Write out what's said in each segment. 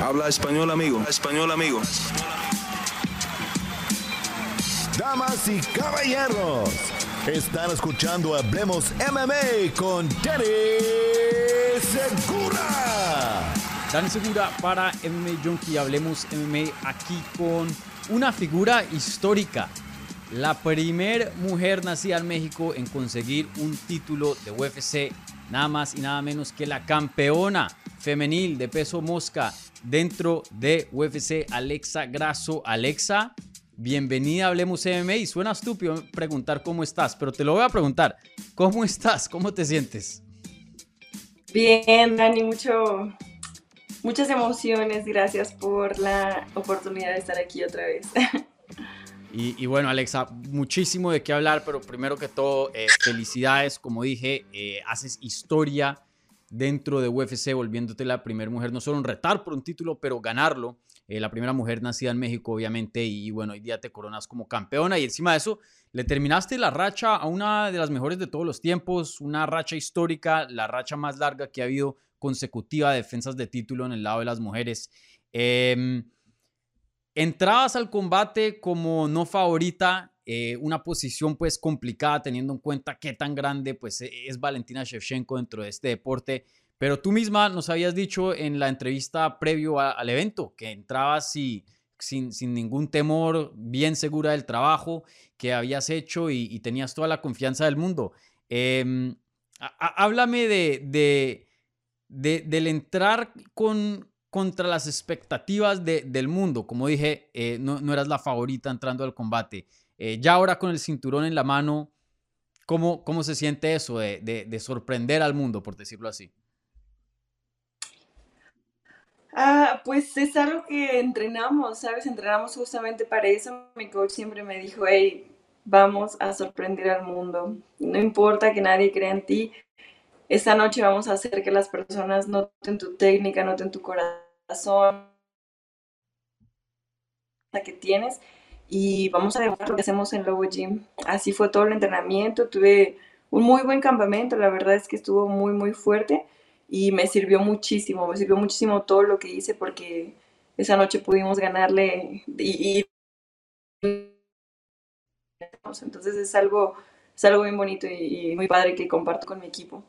Habla español, amigo. Español, amigo. Damas y caballeros, están escuchando Hablemos MMA con Danny Segura. Dani Segura para MMA Junkie. Hablemos MMA aquí con una figura histórica. La primer mujer nacida en México en conseguir un título de UFC. Nada más y nada menos que la campeona femenil de peso mosca dentro de UFC, Alexa Grasso. Alexa, bienvenida a Hablemos MMA. Y suena estúpido preguntar cómo estás, pero te lo voy a preguntar. ¿Cómo estás? ¿Cómo te sientes? Bien, Dani, mucho, muchas emociones. Gracias por la oportunidad de estar aquí otra vez. Y, bueno, Alexa, muchísimo de qué hablar, pero primero que todo, eh, felicidades. Como dije, eh, haces historia dentro de UFC, volviéndote la primera mujer, no solo en retar por un título, pero ganarlo. Eh, la primera mujer nacida en México, obviamente, y bueno, hoy día te coronas como campeona y encima de eso le terminaste la racha a una de las mejores de todos los tiempos, una racha histórica, la racha más larga que ha habido consecutiva de defensas de título en el lado de las mujeres. Em, entrabas al combate como no favorita, eh, una posición pues complicada teniendo en cuenta qué tan grande pues e, es Valentina Shevchenko dentro de este deporte. Pero tú misma nos habías dicho en la entrevista previo al evento que entrabas sin, sin, ningún temor, bien segura del trabajo que habías hecho y, tenías toda la confianza del mundo. Em, háblame de, de, del entrar con, contra las expectativas del mundo. Como dije, eh, no, no, eras la favorita entrando al combate. Eh, ya ahora con el cinturón en la mano, ¿cómo, cómo se siente eso de, sorprender al mundo, por decirlo así? Ah, pues es algo que entrenamos, ¿sabes? Entrenamos justamente para eso. Mi coach siempre me dijo, hey, vamos a sorprender al mundo. No importa que nadie crea en ti. Esta noche vamos a hacer que las personas noten tu técnica, noten tu corazón que tienes y vamos a demostrar lo que hacemos en Lobo Gym. Así fue todo el entrenamiento, tuve un muy buen campamento, la verdad es que estuvo muy, muy fuerte y me sirvió muchísimo, me sirvió muchísimo todo lo que hice porque esa noche pudimos ganarle y, entonces es algo, es algo bien bonito y, muy padre que comparto con mi equipo.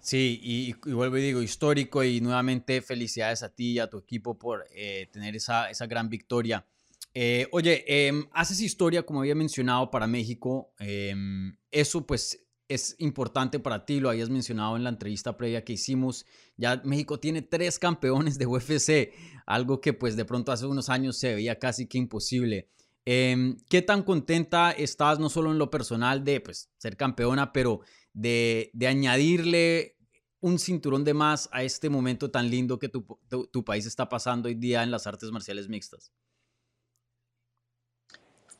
Sí, y, vuelvo y digo, histórico y nuevamente felicidades a ti y a tu equipo por eh, tener esa, esa gran victoria. Eh, oye, em, haces historia, como había mencionado, para México. Em, eso pues es importante para ti, lo habías mencionado en la entrevista previa que hicimos. Ya México tiene tres campeones de UFC, algo que pues de pronto hace unos años se veía casi que imposible. Em, ¿Qué tan contenta estás no solo en lo personal de pues, ser campeona, pero de, añadirle un cinturón de más a este momento tan lindo que tu país está pasando hoy día en las artes marciales mixtas?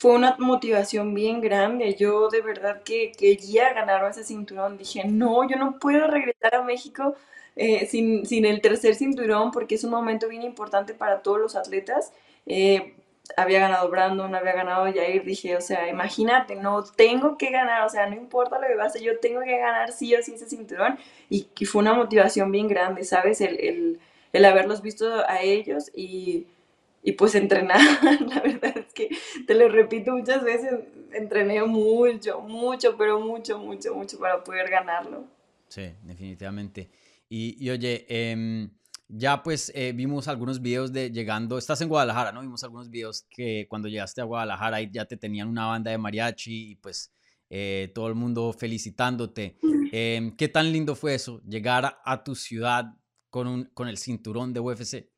Fue una motivación bien grande. Yo de verdad que quería ganar ese cinturón. Dije, no, yo no puedo regresar a México eh, sin, sin, el tercer cinturón porque es un momento bien importante para todos los atletas. Eh, había ganado Brandon, había ganado Jair, dije, o sea, imagínate, no tengo que ganar, o sea, no importa lo que pase, yo tengo que ganar sí o sí ese cinturón. Y, fue una motivación bien grande, ¿sabes? El, el, el haberlos visto a ellos y y pues entrenar, la verdad es que te lo repito muchas veces, entrené mucho, mucho, pero mucho, mucho, mucho para poder ganarlo. Sí, definitivamente. Y, oye, em, ya pues eh, vimos algunos videos de llegando, estás en Guadalajara, ¿no? Vimos algunos videos que cuando llegaste a Guadalajara ya te tenían una banda de mariachi y pues eh, todo el mundo felicitándote. Em, ¿Qué tan lindo fue eso, llegar a, tu ciudad con, un, con el cinturón de UFC?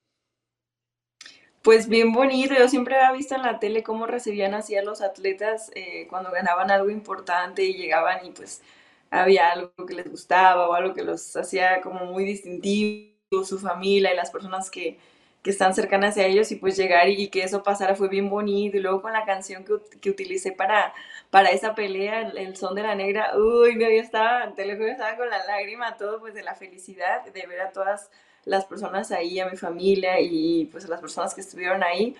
Pues bien bonito, yo siempre había visto en la tele cómo recibían así a los atletas eh, cuando ganaban algo importante y llegaban y pues había algo que les gustaba o algo que los hacía como muy distintivo, su familia y las personas que, que están cercanas a ellos y pues llegar y, que eso pasara fue bien bonito. Y luego con la canción que, que utilicé para, para esa pelea, el, son de la negra, uy, yo estaba, te lo estaba con la lágrima, todo pues de la felicidad de ver a todas las personas ahí, a mi familia y pues a las personas que estuvieron ahí.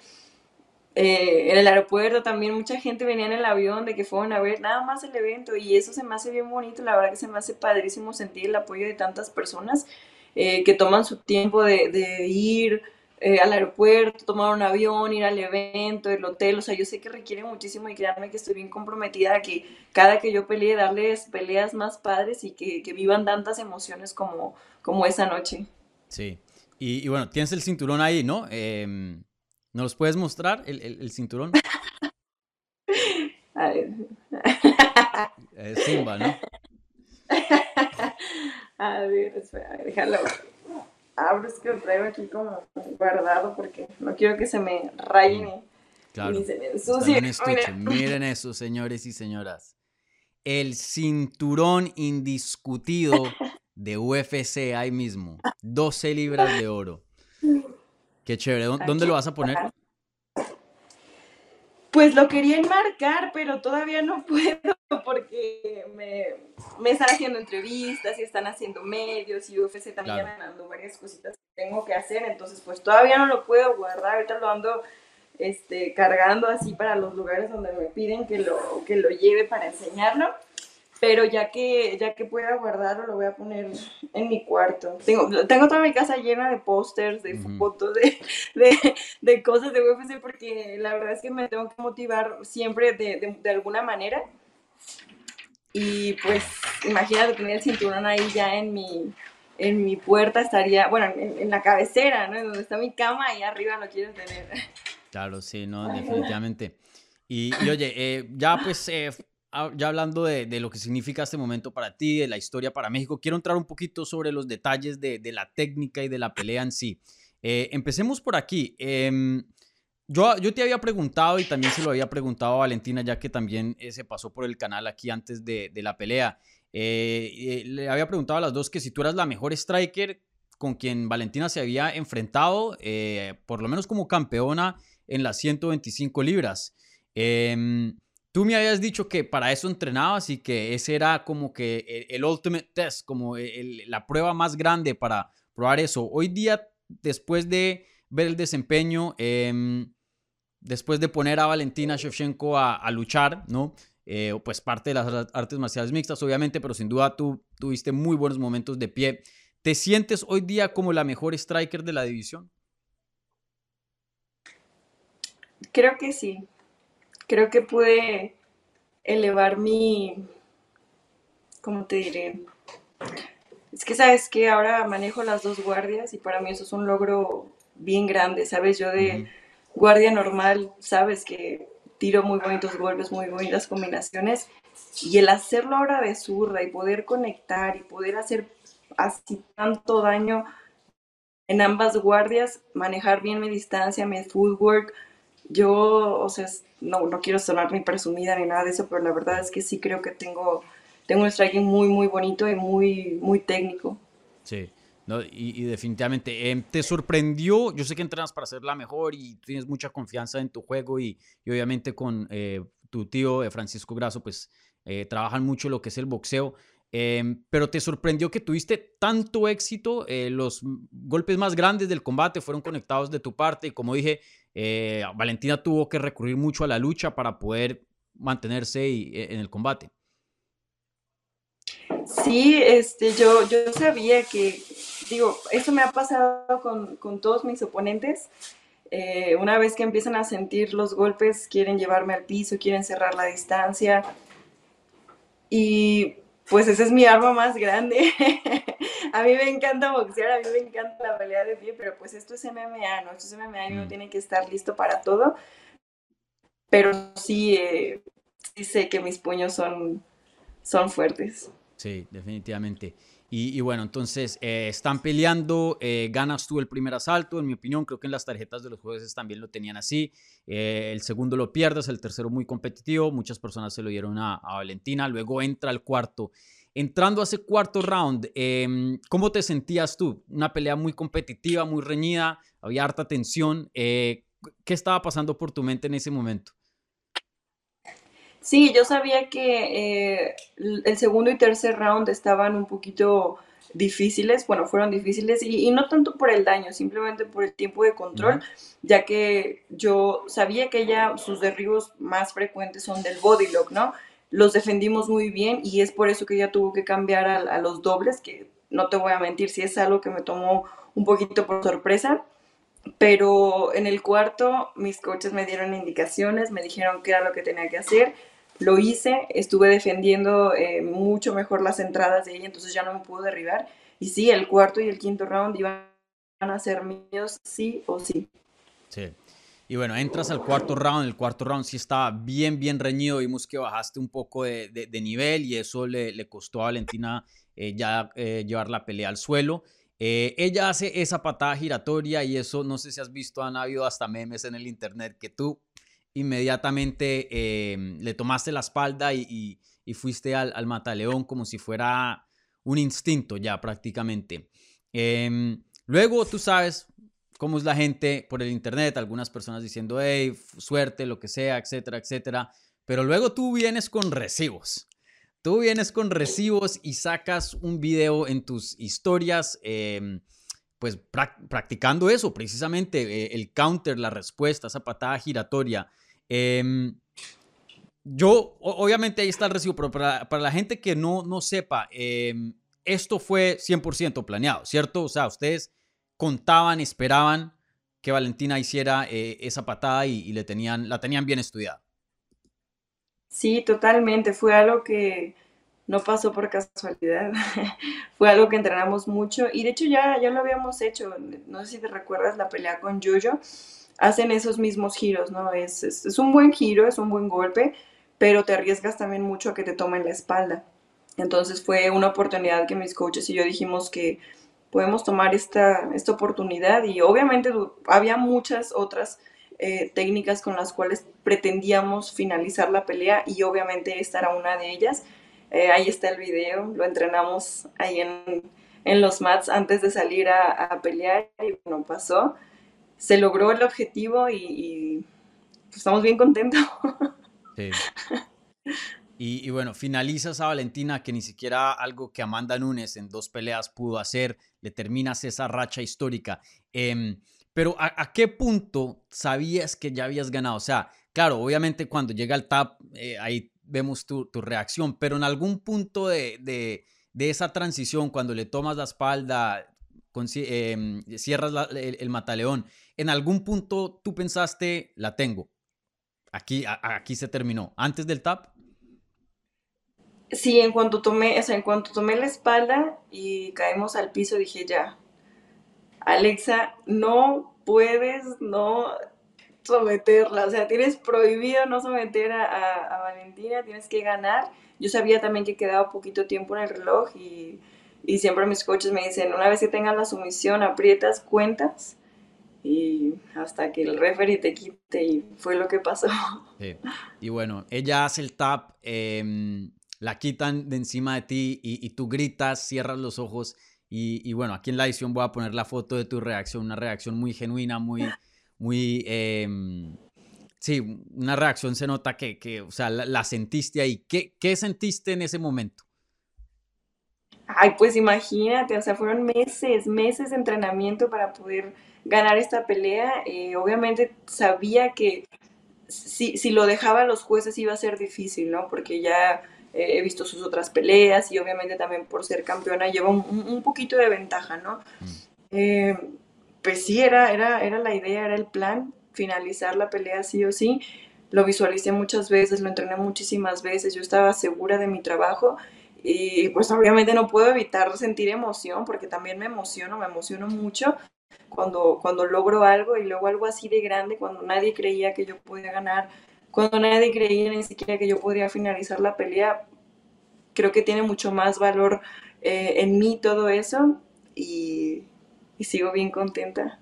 Eh, en el aeropuerto también mucha gente venía en el avión de que fueron a ver nada más el evento y eso se me hace bien bonito, la verdad que se me hace padrísimo sentir el apoyo de tantas personas eh, que toman su tiempo de, de ir eh, al aeropuerto, tomar un avión, ir al evento, el hotel, o sea, yo sé que requiere muchísimo y créanme que estoy bien comprometida a que cada que yo pelee, darles peleas más padres y que, que vivan tantas emociones como, como esa noche. Sí, y, y bueno, tienes el cinturón ahí, ¿no? Eh, ¿Nos los puedes mostrar, el, el, el cinturón? A ver. Eh, Simba, ¿no? A ver, espera, déjalo. Abro, es que lo traigo aquí como guardado porque no quiero que se me rayen y, Claro. ni se me en ensucie. Miren eso, señores y señoras. El cinturón indiscutido de UFC ahí mismo. 12 libras de oro. Qué chévere. ¿Dó- ¿Dónde lo vas a poner? Pues lo quería enmarcar, pero todavía no puedo porque me, me están haciendo entrevistas y están haciendo medios y UFC también Claro. mandó varias cositas que tengo que hacer, entonces pues todavía no lo puedo guardar, ahorita lo ando este, cargando así para los lugares donde me piden que lo, que lo lleve para enseñarlo, pero ya que, ya que pueda guardarlo lo voy a poner en mi cuarto. Tengo, tengo toda mi casa llena de pósters, de fotos, de, de, de cosas de UFC porque la verdad es que me tengo que motivar siempre de, de, de alguna manera. Y pues imagínate tener el cinturón ahí ya en mi, en mi puerta, estaría, bueno, en, en la cabecera, ¿no? En donde está mi cama, ahí arriba lo quiero tener. Claro, sí, no, definitivamente. Y, y oye, eh, ya pues, eh, ya hablando de, de lo que significa este momento para ti, de la historia para México, quiero entrar un poquito sobre los detalles de, de la técnica y de la pelea en sí. Eh, empecemos por aquí. Em, yo, yo te había preguntado y también se lo había preguntado a Valentina, ya que también eh, se pasó por el canal aquí antes de, de la pelea. Eh, eh, le había preguntado a las dos que si tú eras la mejor striker con quien Valentina se había enfrentado, por lo menos como campeona en las 125 libras. Tú me habías dicho que para eso entrenabas y que ese era como que el, ultimate test, como el- la prueba más grande para probar eso. Hoy día, después de ver el desempeño, em, después de poner a Valentina Shevchenko a, luchar, ¿no? Eh, pues parte de las ar- artes marciales mixtas, obviamente, pero sin duda tú tuviste muy buenos momentos de pie. ¿Te sientes hoy día como la mejor striker de la división? Creo que sí. Creo que pude elevar mi, ¿cómo te diré? Es que sabes que ahora manejo las dos guardias y para mí eso es un logro bien grande, ¿sabes? Yo de guardia normal, sabes que tiro muy bonitos golpes, muy bonitas combinaciones y el hacerlo ahora de zurda y poder conectar y poder hacer así tanto daño en ambas guardias, manejar bien mi distancia, mi footwork, yo, o sea, no, no quiero sonar ni presumida ni nada de eso, pero la verdad es que sí creo que tengo, tengo un striking muy, muy bonito y muy, muy técnico. Sí, no, y, y definitivamente. em, ¿Te sorprendió? Yo sé que entrenas para ser la mejor y tienes mucha confianza en tu juego y, y obviamente con eh, tu tío eh, Francisco Grasso, pues eh, trabajan mucho lo que es el boxeo. Em, pero ¿te sorprendió que tuviste tanto éxito? Eh, los golpes más grandes del combate fueron conectados de tu parte y como dije, eh, Valentina tuvo que recurrir mucho a la lucha para poder mantenerse y- eh, en el combate. Sí, este, yo, yo sabía que, digo, eso me ha pasado con, con todos mis oponentes. Eh, una vez que empiezan a sentir los golpes, quieren llevarme al piso, quieren cerrar la distancia. Y pues esa es mi arma más grande. A mí me encanta boxear, a mí me encanta la pelea de pie, pero pues esto es MMA, ¿no? Esto es MMA y uno Mm. tiene que estar listo para todo. Pero sí, eh, sí sé que mis puños son, son fuertes. Sí, definitivamente. Y, bueno, entonces eh, están peleando, eh, ganas tú el primer asalto, en mi opinión, creo que en las tarjetas de los jueces también lo tenían así. Eh, el segundo lo pierdes, el tercero muy competitivo, muchas personas se lo dieron a, a Valentina, luego entra el cuarto. Entrando a ese cuarto round, em, ¿cómo te sentías tú? Una pelea muy competitiva, muy reñida, había harta tensión. ¿Qué estaba pasando por tu mente en ese momento? Sí, yo sabía que eh, el segundo y tercer round estaban un poquito difíciles, bueno, fueron difíciles y, y no tanto por el daño, simplemente por el tiempo de control, Ujú. ya que yo sabía que ella, sus derribos más frecuentes son del body lock, ¿no? Los defendimos muy bien y es por eso que ella tuvo que cambiar a, a los dobles, que no te voy a mentir, sí es algo que me tomó un poquito por sorpresa, pero en el cuarto mis coaches me dieron indicaciones, me dijeron qué era lo que tenía que hacer, lo hice, estuve defendiendo eh, mucho mejor las entradas de ella, entonces ya no me pudo derribar. Y sí, el cuarto y el quinto round iban a ser míos sí o sí. Sí. Y bueno, entras al cuarto round, el cuarto round sí estaba bien, bien reñido, vimos que bajaste un poco de, de, nivel y eso le, le, costó a Valentina eh, ya eh, llevar la pelea al suelo. ella hace esa patada giratoria y eso, no sé si has visto, han habido hasta memes en el internet que tú inmediatamente em, le tomaste la espalda y, fuiste al, al, mataleón como si fuera un instinto ya prácticamente. Em, luego tú sabes cómo es la gente por el internet, algunas personas diciendo, hey, suerte, lo que sea, etcétera, etcétera. Pero luego tú vienes con recibos. Tú vienes con recibos y sacas un video en tus historias, em, pues practicando eso, precisamente eh, el counter, la respuesta, esa patada giratoria. Em, yo, obviamente ahí está el recibo, pero para, la gente que no, no sepa, em, esto fue 100% planeado, ¿cierto? O sea, ustedes contaban, esperaban que Valentina hiciera eh, esa patada y, le tenían, la tenían bien estudiada. Sí, totalmente. Fue algo que no pasó por casualidad. Fue algo que entrenamos mucho y de hecho ya, ya lo habíamos hecho. No sé si te recuerdas la pelea con Jojo hacen esos mismos giros, ¿no? Es, es, un buen giro, es un buen golpe, pero te arriesgas también mucho a que te tomen la espalda. Entonces fue una oportunidad que mis coaches y yo dijimos que podemos tomar esta, esta oportunidad y obviamente había muchas otras eh, técnicas con las cuales pretendíamos finalizar la pelea y obviamente esta era una de ellas. Eh, ahí está el video, lo entrenamos ahí en, en los mats antes de salir a, a pelear y bueno, pasó se logró el objetivo y, pues, estamos bien contentos. Sí. Y, bueno, finalizas a Valentina, que ni siquiera algo que Amanda Nunes en dos peleas pudo hacer, le terminas esa racha histórica. Em, pero ¿a, qué punto sabías que ya habías ganado? O sea, claro, obviamente cuando llega el tap, eh, ahí vemos tu, reacción, pero en algún punto de, de, esa transición, cuando le tomas la espalda, Em, cierras el, mataleón, en algún punto tú pensaste, la tengo. Aquí, aquí se terminó. Antes del tap. Sí, en cuanto tomé, o en cuanto tomé la espalda y caemos al piso, dije ya, Alexa, no puedes no someterla, o sea, tienes prohibido no someter a, a Valentina, tienes que ganar. Yo sabía también que quedaba poquito tiempo en el reloj y y siempre mis coaches me dicen, una vez que tengas la sumisión, aprietas, cuentas y hasta que el referee te quite y fue lo que pasó. Y bueno, ella hace el tap, em, la quitan de encima de ti y, tú gritas, cierras los ojos y, bueno, aquí en la edición voy a poner la foto de tu reacción, una reacción muy genuina, muy, muy, em, sí, una reacción se nota que, que o sea, la, sentiste ahí. ¿Qué, ¿Qué sentiste en ese momento? Ay, pues imagínate, o sea, fueron meses, meses de entrenamiento para poder ganar esta pelea. Eh, obviamente sabía que si, si, lo dejaba a los jueces iba a ser difícil, ¿no? Porque ya eh, he visto sus otras peleas y obviamente también por ser campeona lleva un, poquito de ventaja, ¿no? Mm. Eh, pues sí, era, era, era la idea, era el plan, finalizar la pelea sí o sí. Lo visualicé muchas veces, lo entrené muchísimas veces, yo estaba segura de mi trabajo y pues obviamente no puedo evitar sentir emoción porque también me emociono, me emociono mucho cuando, cuando logro algo y luego algo así de grande, cuando nadie creía que yo podía ganar, cuando nadie creía ni siquiera que yo podría finalizar la pelea, creo que tiene mucho más valor eh, en mí todo eso y, sigo bien contenta.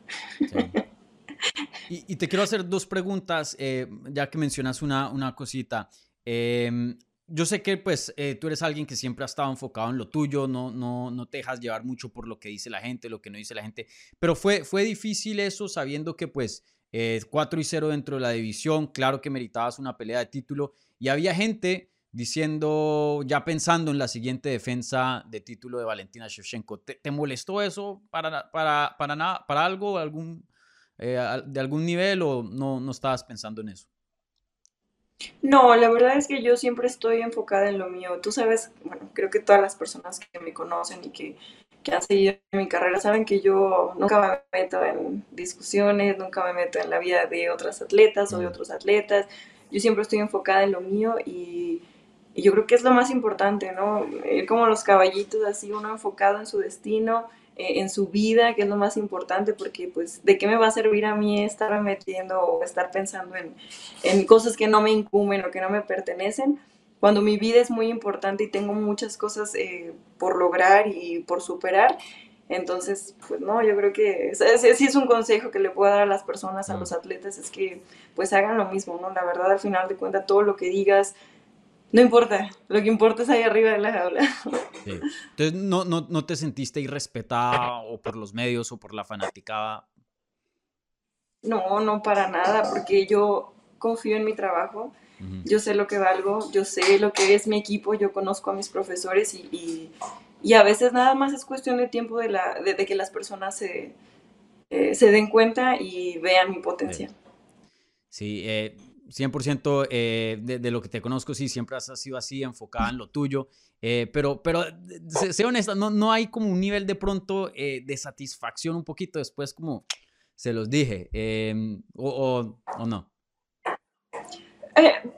Y, te quiero hacer dos preguntas, eh, ya que mencionas una, una cosita. Em, yo sé que pues eh, tú eres alguien que siempre ha estado enfocado en lo tuyo, no, no, no te dejas llevar mucho por lo que dice la gente, lo que no dice la gente, pero fue, fue difícil eso sabiendo que pues 4 eh, y 0 dentro de la división, claro que meritabas una pelea de título y había gente diciendo, ya pensando en la siguiente defensa de título de Valentina Shevchenko, ¿te, molestó eso para, para, para, nada, para algo algún, eh, de algún nivel o no, no estabas pensando en eso? No, la verdad es que yo siempre estoy enfocada en lo mío. Tú sabes, bueno, creo que todas las personas que me conocen y que, que han seguido mi carrera saben que yo nunca me meto en discusiones, nunca me meto en la vida de otras atletas o de otros atletas. Yo siempre estoy enfocada en lo mío y, y yo creo que es lo más importante, ¿no? Ir como los caballitos, así uno enfocado en su destino, eh, en su vida, que es lo más importante, porque pues de qué me va a servir a mí estar metiendo o estar pensando en, en cosas que no me incumben o que no me pertenecen cuando mi vida es muy importante y tengo muchas cosas eh, por lograr y por superar. Entonces, pues no, yo creo que sí es un consejo que le puedo dar a las personas, a los atletas, es que pues hagan lo mismo, ¿no? La verdad, al final de cuentas, todo lo que digas, no importa, lo que importa es ahí arriba de la jaula. Entonces, ¿no, no, ¿no te sentiste irrespetada o por los medios o por la fanaticada? No, no para nada, porque yo confío en mi trabajo yo sé lo que valgo, yo sé lo que es mi equipo, yo conozco a mis profesores y, y, a veces nada más es cuestión de tiempo de, la, de, que las personas se, eh, se, den cuenta y vean mi potencia. Sí, eh, 100% eh, de, de, lo que te conozco, sí, siempre has sido así, enfocada en lo tuyo, eh, pero, pero sé, honesta, no, no hay como un nivel de pronto eh, de satisfacción un poquito después como se los dije, em, o, o, o no.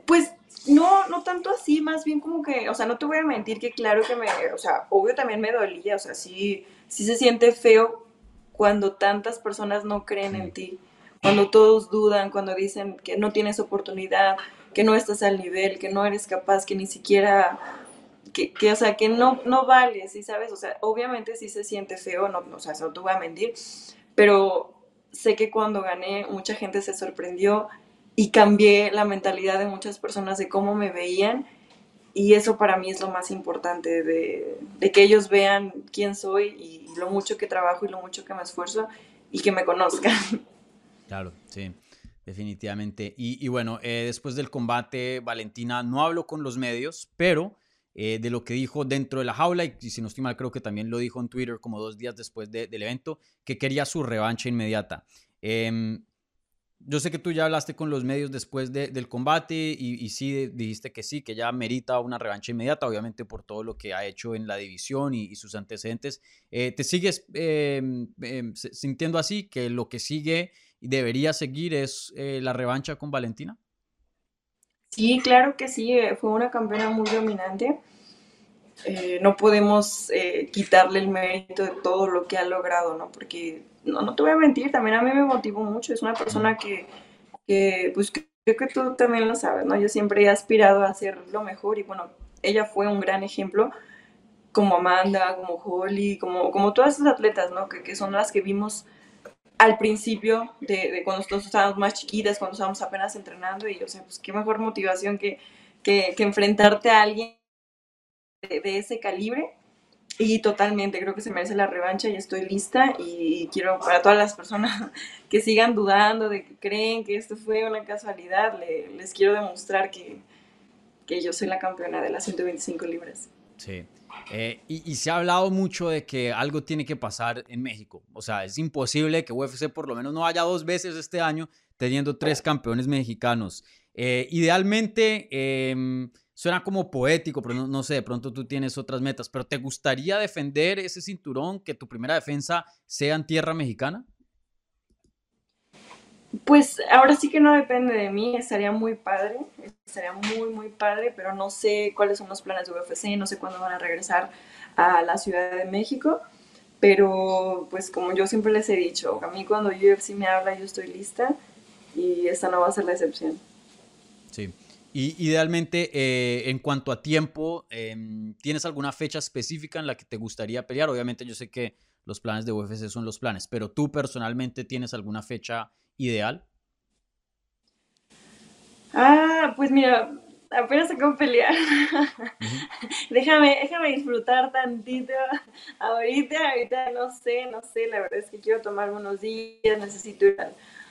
Pues no, no tanto así, más bien como que, o sea, no te voy a mentir que claro que me, o sea, obvio también me dolía, o sea, sí, sí se siente feo cuando tantas personas no creen en ti, cuando todos dudan, cuando dicen que no tienes oportunidad, que no estás al nivel, que no eres capaz, que ni siquiera, que, que o sea, que no, no vales, ¿sí sabes? O sea, obviamente sí se siente feo, no, o sea, no te voy a mentir, pero sé que cuando gané mucha gente se sorprendió y cambié la mentalidad de muchas personas de cómo me veían y eso para mí es lo más importante, de, que ellos vean quién soy y lo mucho que trabajo y lo mucho que me esfuerzo y que me conozcan. Claro, sí, definitivamente. Y, bueno, eh, después del combate, Valentina no habló con los medios, pero eh, de lo que dijo dentro de la jaula, y si no estoy mal, creo que también lo dijo en Twitter como dos días después del evento, que quería su revancha inmediata. Em, yo sé que tú ya hablaste con los medios después del combate y, sí dijiste que sí, que ya merita una revancha inmediata, obviamente por todo lo que ha hecho en la división y, sus antecedentes. Eh, ¿Te sigues em, em, sintiendo así, que lo que sigue debería seguir es eh, la revancha con Valentina? Sí, claro que sí, eh, fue una campeona muy dominante. no podemos quitarle el mérito de todo lo que ha logrado, ¿no? Porque no, no te voy a mentir, también a mí me motivó mucho. Es una persona que, que, pues creo que tú también lo sabes, ¿no? Yo siempre he aspirado a hacer lo mejor y bueno, ella fue un gran ejemplo como Amanda, como Holly, como, como todas esas atletas, ¿no? Que, que son las que vimos al principio de, cuando nosotros estábamos más chiquitas, cuando estábamos apenas entrenando y, o sea, pues qué mejor motivación que, que, enfrentarte a alguien de, de ese calibre y totalmente, creo que se merece la revancha y estoy lista y quiero para todas las personas que sigan dudando, de que creen que esto fue una casualidad, les quiero demostrar que, que, yo soy la campeona de las 125 libras. Sí. Eh, y, se ha hablado mucho de que algo tiene que pasar en México. O sea, es imposible que UFC por lo menos no haya dos veces este año teniendo tres campeones mexicanos. Eh, idealmente... Eh, suena como poético, pero no, sé, de pronto tú tienes otras metas, pero ¿te gustaría defender ese cinturón, que tu primera defensa sea en tierra mexicana? Pues ahora sí que no depende de mí, estaría muy padre, estaría muy, muy padre, pero no sé cuáles son los planes de UFC, no sé cuándo van a regresar a la Ciudad de México, pero pues como yo siempre les he dicho, a mí cuando UFC me habla yo estoy lista y esta no va a ser la excepción. Sí. Y idealmente, eh, en cuanto a tiempo, em, ¿tienes alguna fecha específica en la que te gustaría pelear? Obviamente yo sé que los planes de UFC son los planes, pero tú personalmente tienes alguna fecha ideal? Ah, pues mira, apenas acabo de pelear. déjame, déjame disfrutar tantito ahorita, ahorita no sé, no sé, la verdad es que quiero tomar unos días, necesito ir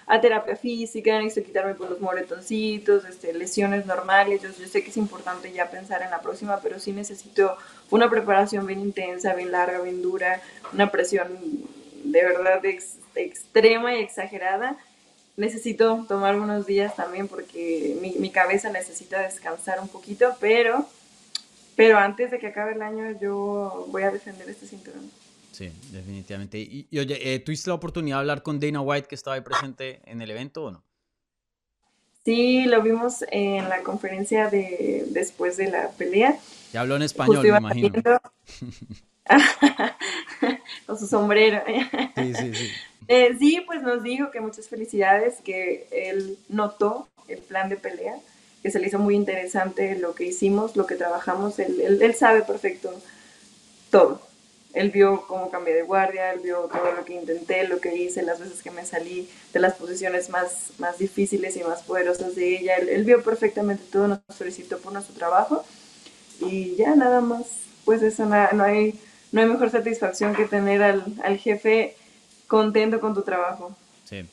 a terapia física, necesito quitarme por los moretoncitos, este, lesiones normales. Yo, yo, sé que es importante ya pensar en la próxima, pero sí necesito una preparación bien intensa, bien larga, bien dura, una presión de verdad extrema y exagerada. Necesito tomar unos días también porque mi, mi, cabeza necesita descansar un poquito, pero, pero antes de que acabe el año yo voy a defender este cinturón. Sí, definitivamente. Y, oye, eh, ¿tuviste la oportunidad de hablar con Dana White que estaba ahí presente en el evento o no? Sí, lo vimos en la conferencia de después de la pelea. Ya habló en español, me imagino. con su sombrero. sí, sí, sí. Eh, sí, pues nos dijo que muchas felicidades, que él notó el plan de pelea, que se le hizo muy interesante lo que hicimos, lo que trabajamos, él, él sabe perfecto todo. Él vio cómo cambié de guardia, él vio todo lo que intenté, lo que hice, las veces que me salí de las posiciones más, más difíciles y más poderosas de ella. Él, vio perfectamente todo, nos felicitó por nuestro trabajo y ya nada más, pues eso, no, hay, no hay mejor satisfacción que tener al, al jefe contento con tu trabajo. Sí.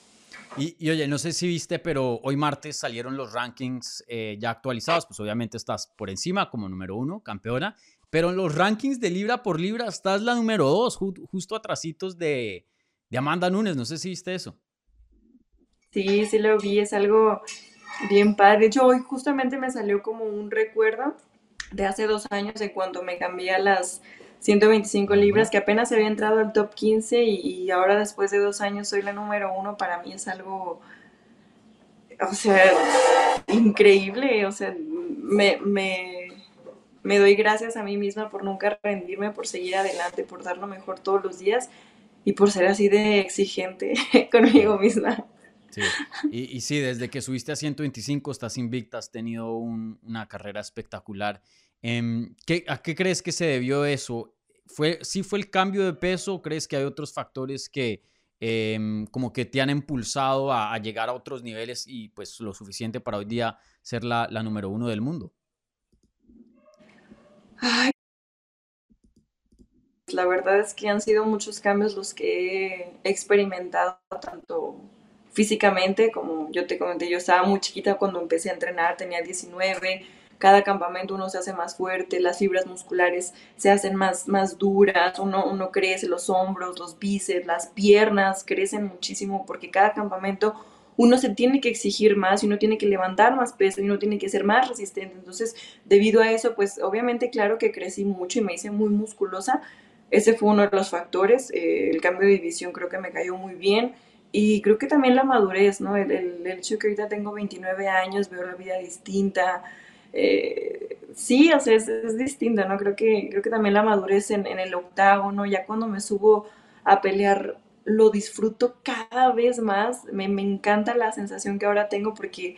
Y, y, oye, no sé si viste, pero hoy martes salieron los rankings eh, ya actualizados. Pues obviamente estás por encima como número uno, campeona. Pero en los rankings de libra por libra estás la número dos, justo atrasitos de, de Amanda Nunes. No sé si viste eso. Sí, sí lo vi. Es algo bien padre. De hecho, hoy justamente me salió como un recuerdo de hace dos años de cuando me cambié a las 125 libras, que apenas había entrado al top 15 y, ahora después de dos años soy la número uno. Para mí es algo, o sea, increíble. O sea, me, me me doy gracias a mí misma por nunca rendirme, por seguir adelante, por dar lo mejor todos los días y por ser así de exigente conmigo misma. Sí. Y, sí, desde que subiste a 125 estás invicta, has tenido una carrera espectacular. Em, ¿qué, ¿A qué crees que se debió eso? ¿Fue, ¿Sí fue el cambio de peso crees que hay otros factores que em, como que te han impulsado a, llegar a otros niveles y pues lo suficiente para hoy día ser la, la número uno del mundo? Ay, la verdad es que han sido muchos cambios los que he experimentado, tanto físicamente, como yo te comenté, yo estaba muy chiquita cuando empecé a entrenar, tenía 19, cada campamento uno se hace más fuerte, las fibras musculares se hacen más, más duras, uno, uno crece los hombros, los bíceps, las piernas crecen muchísimo porque cada campamento uno se tiene que exigir más y uno tiene que levantar más peso y uno tiene que ser más resistente. Entonces, debido a eso, pues obviamente claro que crecí mucho y me hice muy musculosa. Ese fue uno de los factores. Eh, el cambio de división creo que me cayó muy bien. Y creo que también la madurez, ¿no? El, el, hecho que ahorita tengo 29 años, veo la vida distinta. Eh, sí, o sea, es, es, distinta, ¿no? Creo que, creo que también la madurez en, el octágono, ya cuando me subo a pelear lo disfruto cada vez más. Me, encanta la sensación que ahora tengo porque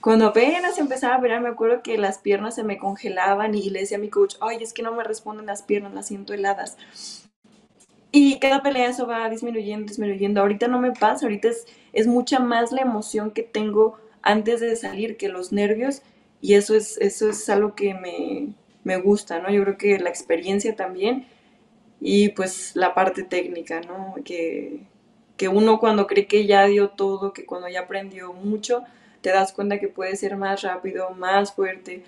cuando apenas empezaba a ver, me acuerdo que las piernas se me congelaban y le decía a mi coach, ay, es que no me responden las piernas, las siento heladas. Y cada pelea eso va disminuyendo, disminuyendo. Ahorita no me pasa, ahorita es, es mucha más la emoción que tengo antes de salir que los nervios y eso es, eso es algo que me, me gusta, ¿no? Yo creo que la experiencia también y pues la parte técnica, ¿no? Que, que uno cuando cree que ya dio todo, que cuando ya aprendió mucho, te das cuenta que puede ser más rápido, más fuerte,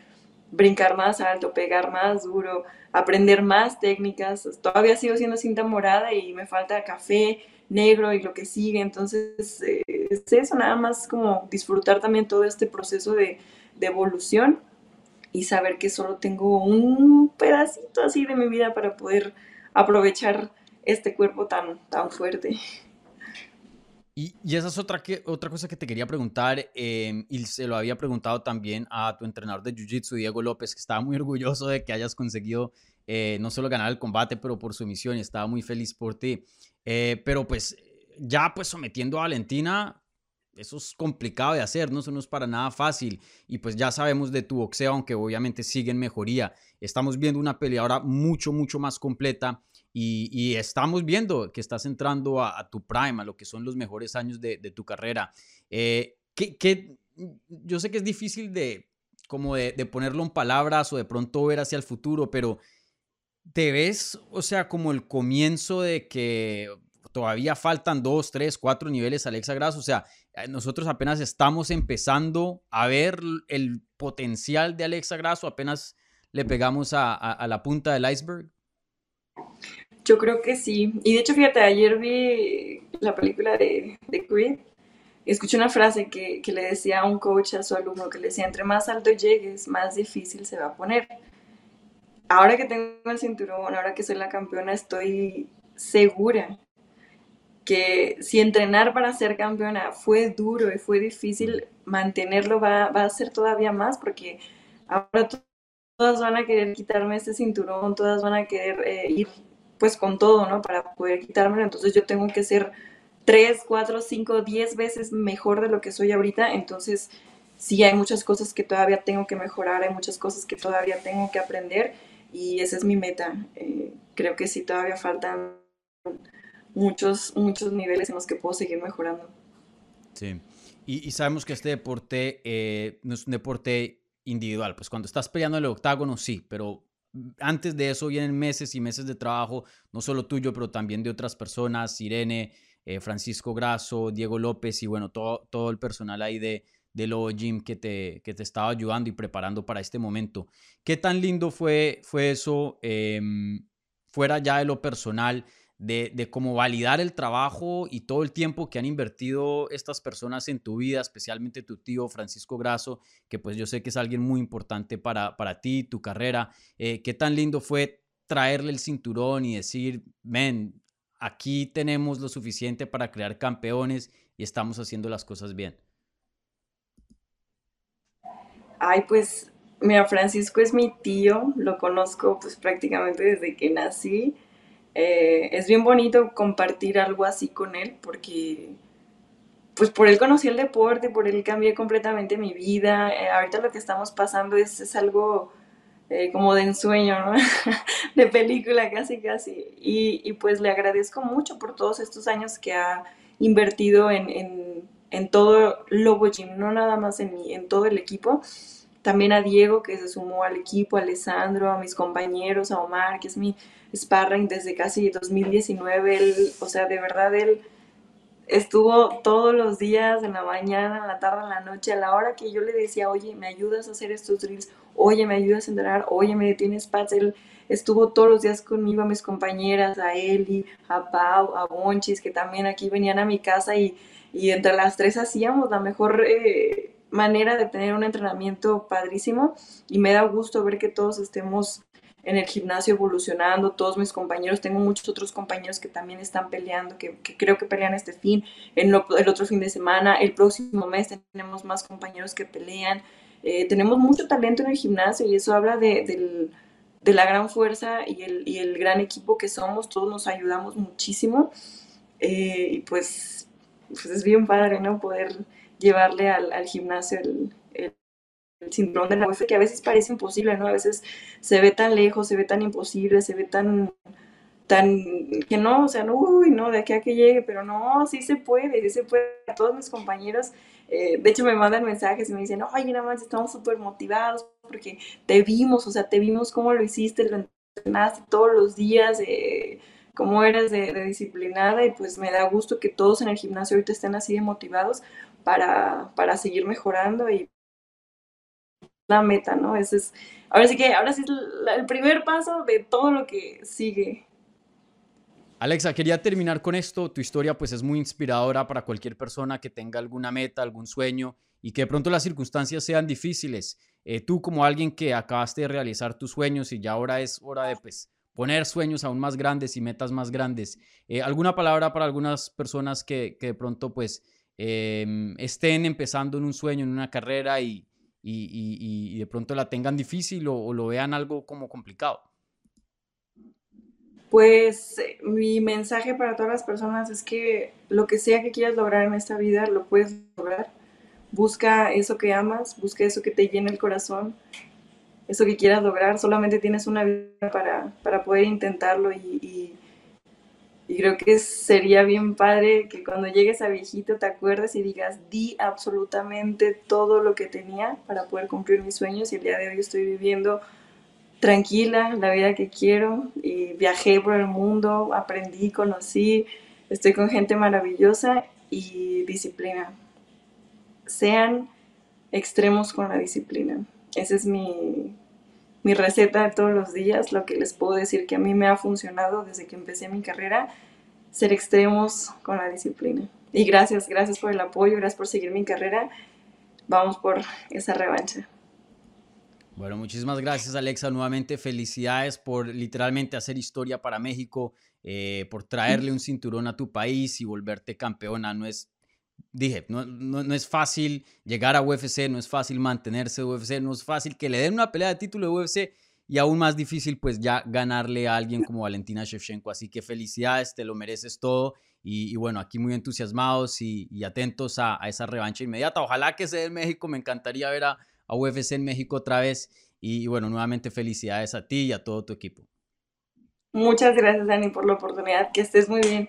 brincar más alto, pegar más duro, aprender más técnicas. Todavía sigo siendo cinta morada y me falta café, negro y lo que sigue. Entonces, eh, es eso, nada más como disfrutar también todo este proceso de, de evolución y saber que solo tengo un pedacito así de mi vida para poder aprovechar este cuerpo tan, tan fuerte. Y, y, esa es otra, que, otra cosa que te quería preguntar, em, y se lo había preguntado también a tu entrenador de Jiu-Jitsu, Diego López, que estaba muy orgulloso de que hayas conseguido eh, no solo ganar el combate, pero por su misión, y estaba muy feliz por ti. Eh, pero pues ya pues sometiendo a Valentina, eso es complicado de hacer, ¿no? Eso no es para nada fácil. Y pues ya sabemos de tu boxeo, aunque obviamente sigue en mejoría. Estamos viendo una peleadora mucho, mucho más completa y, estamos viendo que estás entrando a, tu prime, a lo que son los mejores años de, tu carrera. Eh, ¿qué, yo sé que es difícil de, como de, ponerlo en palabras o de pronto ver hacia el futuro, pero ¿te ves, o sea, como el comienzo de que todavía faltan dos, tres, cuatro niveles Alexa Grasso. O sea, nosotros apenas estamos empezando a ver el potencial de Alexa Grasso, apenas le pegamos a, la punta del iceberg. Yo creo que sí. Y de hecho, fíjate, ayer vi la película de, de Creed escuché una frase que, que, le decía a un coach a su alumno, que le decía, entre más alto llegues, más difícil se va a poner. Ahora que tengo el cinturón, ahora que soy la campeona, estoy segura que si entrenar para ser campeona fue duro y fue difícil, mantenerlo va, a ser todavía más porque ahora todas van a querer quitarme este cinturón, todas van a querer eh, ir pues con todo, ¿no? Para poder quitármelo. Entonces yo tengo que ser tres, cuatro, cinco, diez veces mejor de lo que soy ahorita. Entonces sí hay muchas cosas que todavía tengo que mejorar, hay muchas cosas que todavía tengo que aprender y esa es mi meta. Eh, creo que sí todavía faltan muchos, muchos niveles en los que puedo seguir mejorando. Sí, y, sabemos que este deporte eh, no es un deporte individual, pues cuando estás peleando en el octágono sí, pero antes de eso vienen meses y meses de trabajo, no solo tuyo, pero también de otras personas, Irene, eh, Francisco Grasso, Diego López y bueno, todo, todo el personal ahí de, de Lobo Gym que te, que te estaba ayudando y preparando para este momento. ¿Qué tan lindo fue, fue eso em, fuera ya de lo personal? De, de, cómo validar el trabajo y todo el tiempo que han invertido estas personas en tu vida, especialmente tu tío Francisco Grasso, que pues yo sé que es alguien muy importante para, para ti, tu carrera. Eh, ¿Qué tan lindo fue traerle el cinturón y decir, men, aquí tenemos lo suficiente para crear campeones y estamos haciendo las cosas bien? Ay, pues, mira, Francisco es mi tío, lo conozco pues prácticamente desde que nací. Eh, es bien bonito compartir algo así con él porque, pues por él conocí el deporte, por él cambié completamente mi vida. Eh, ahorita lo que estamos pasando es, es algo eh, como de ensueño, ¿no? de película casi, casi. Y, y, pues le agradezco mucho por todos estos años que ha invertido en, en, en todo Lobo Gym, no nada más en, mi, en todo el equipo, también a Diego que se sumó al equipo, a Alessandro, a mis compañeros, a Omar, que es mi sparring desde casi 2019, él, o sea, de verdad él estuvo todos los días, en la mañana, en la tarde, en la noche, a la hora que yo le decía, oye, ¿me ayudas a hacer estos drills? Oye, ¿me ayudas a entrenar? Oye, ¿me detienes pads? Él estuvo todos los días conmigo, a mis compañeras, a Eli, a Pau, a Bonchis, que también aquí venían a mi casa y, y entre las tres hacíamos la mejor... Eh, manera de tener un entrenamiento padrísimo y me da gusto ver que todos estemos en el gimnasio evolucionando, todos mis compañeros, tengo muchos otros compañeros que también están peleando, que, creo que pelean este fin, el, el, otro fin de semana, el próximo mes tenemos más compañeros que pelean, eh, tenemos mucho talento en el gimnasio y eso habla de, la gran fuerza y el, y el, gran equipo que somos, todos nos ayudamos muchísimo eh, y pues, pues es bien padre, ¿no? Poder llevarle al, gimnasio el, el, cinturón de la UEFA, que a veces parece imposible, ¿no? A veces se ve tan lejos, se ve tan imposible, se ve tan, tan, que no, o sea, no, uy, no, de aquí a que llegue, pero no, sí se puede, sí se puede. Todos mis compañeros, eh, de hecho, me mandan mensajes y me dicen, oye, nada más estamos súper motivados porque te vimos, o sea, te vimos cómo lo hiciste, lo entrenaste todos los días, eh, cómo eres de, de, disciplinada y pues me da gusto que todos en el gimnasio ahorita estén así de motivados para, para seguir mejorando y la meta, ¿no? Ese es, ahora sí que, ahora sí es el primer paso de todo lo que sigue. Alexa, quería terminar con esto. Tu historia pues es muy inspiradora para cualquier persona que tenga alguna meta, algún sueño y que de pronto las circunstancias sean difíciles. Eh, tú como alguien que acabaste de realizar tus sueños y ya ahora es hora de pues poner sueños aún más grandes y metas más grandes. Eh, ¿Alguna palabra para algunas personas que, que de pronto pues Em, estén empezando en un sueño, en una carrera y, y, de pronto la tengan difícil o, lo vean algo como complicado? Pues mi mensaje para todas las personas es que lo que sea que quieras lograr en esta vida, lo puedes lograr. Busca eso que amas, busca eso que te llene el corazón, eso que quieras lograr. Solamente tienes una vida para, para poder intentarlo y, y creo que sería bien padre que cuando llegues a viejito te acuerdes y digas, di absolutamente todo lo que tenía para poder cumplir mis sueños y el día de hoy estoy viviendo tranquila la vida que quiero y viajé por el mundo, aprendí, conocí, estoy con gente maravillosa y disciplina. Sean extremos con la disciplina. Esa es mi, mi receta de todos los días, lo que les puedo decir que a mí me ha funcionado desde que empecé mi carrera, ser extremos con la disciplina. Y gracias, gracias por el apoyo, gracias por seguir mi carrera. Vamos por esa revancha. Bueno, muchísimas gracias Alexa. Nuevamente felicidades por literalmente hacer historia para México, eh, por traerle un cinturón a tu país y volverte campeona. No es, dije, no, no, es fácil llegar a UFC, no es fácil mantenerse de UFC, no es fácil que le den una pelea de título de UFC y aún más difícil pues ya ganarle a alguien como Valentina Shevchenko. Así que felicidades, te lo mereces todo. Y, bueno, aquí muy entusiasmados y, atentos a, esa revancha inmediata. Ojalá que sea en México, me encantaría ver a, a UFC en México otra vez. Y, bueno, nuevamente felicidades a ti y a todo tu equipo. Muchas gracias, Dani, por la oportunidad. Que estés muy bien.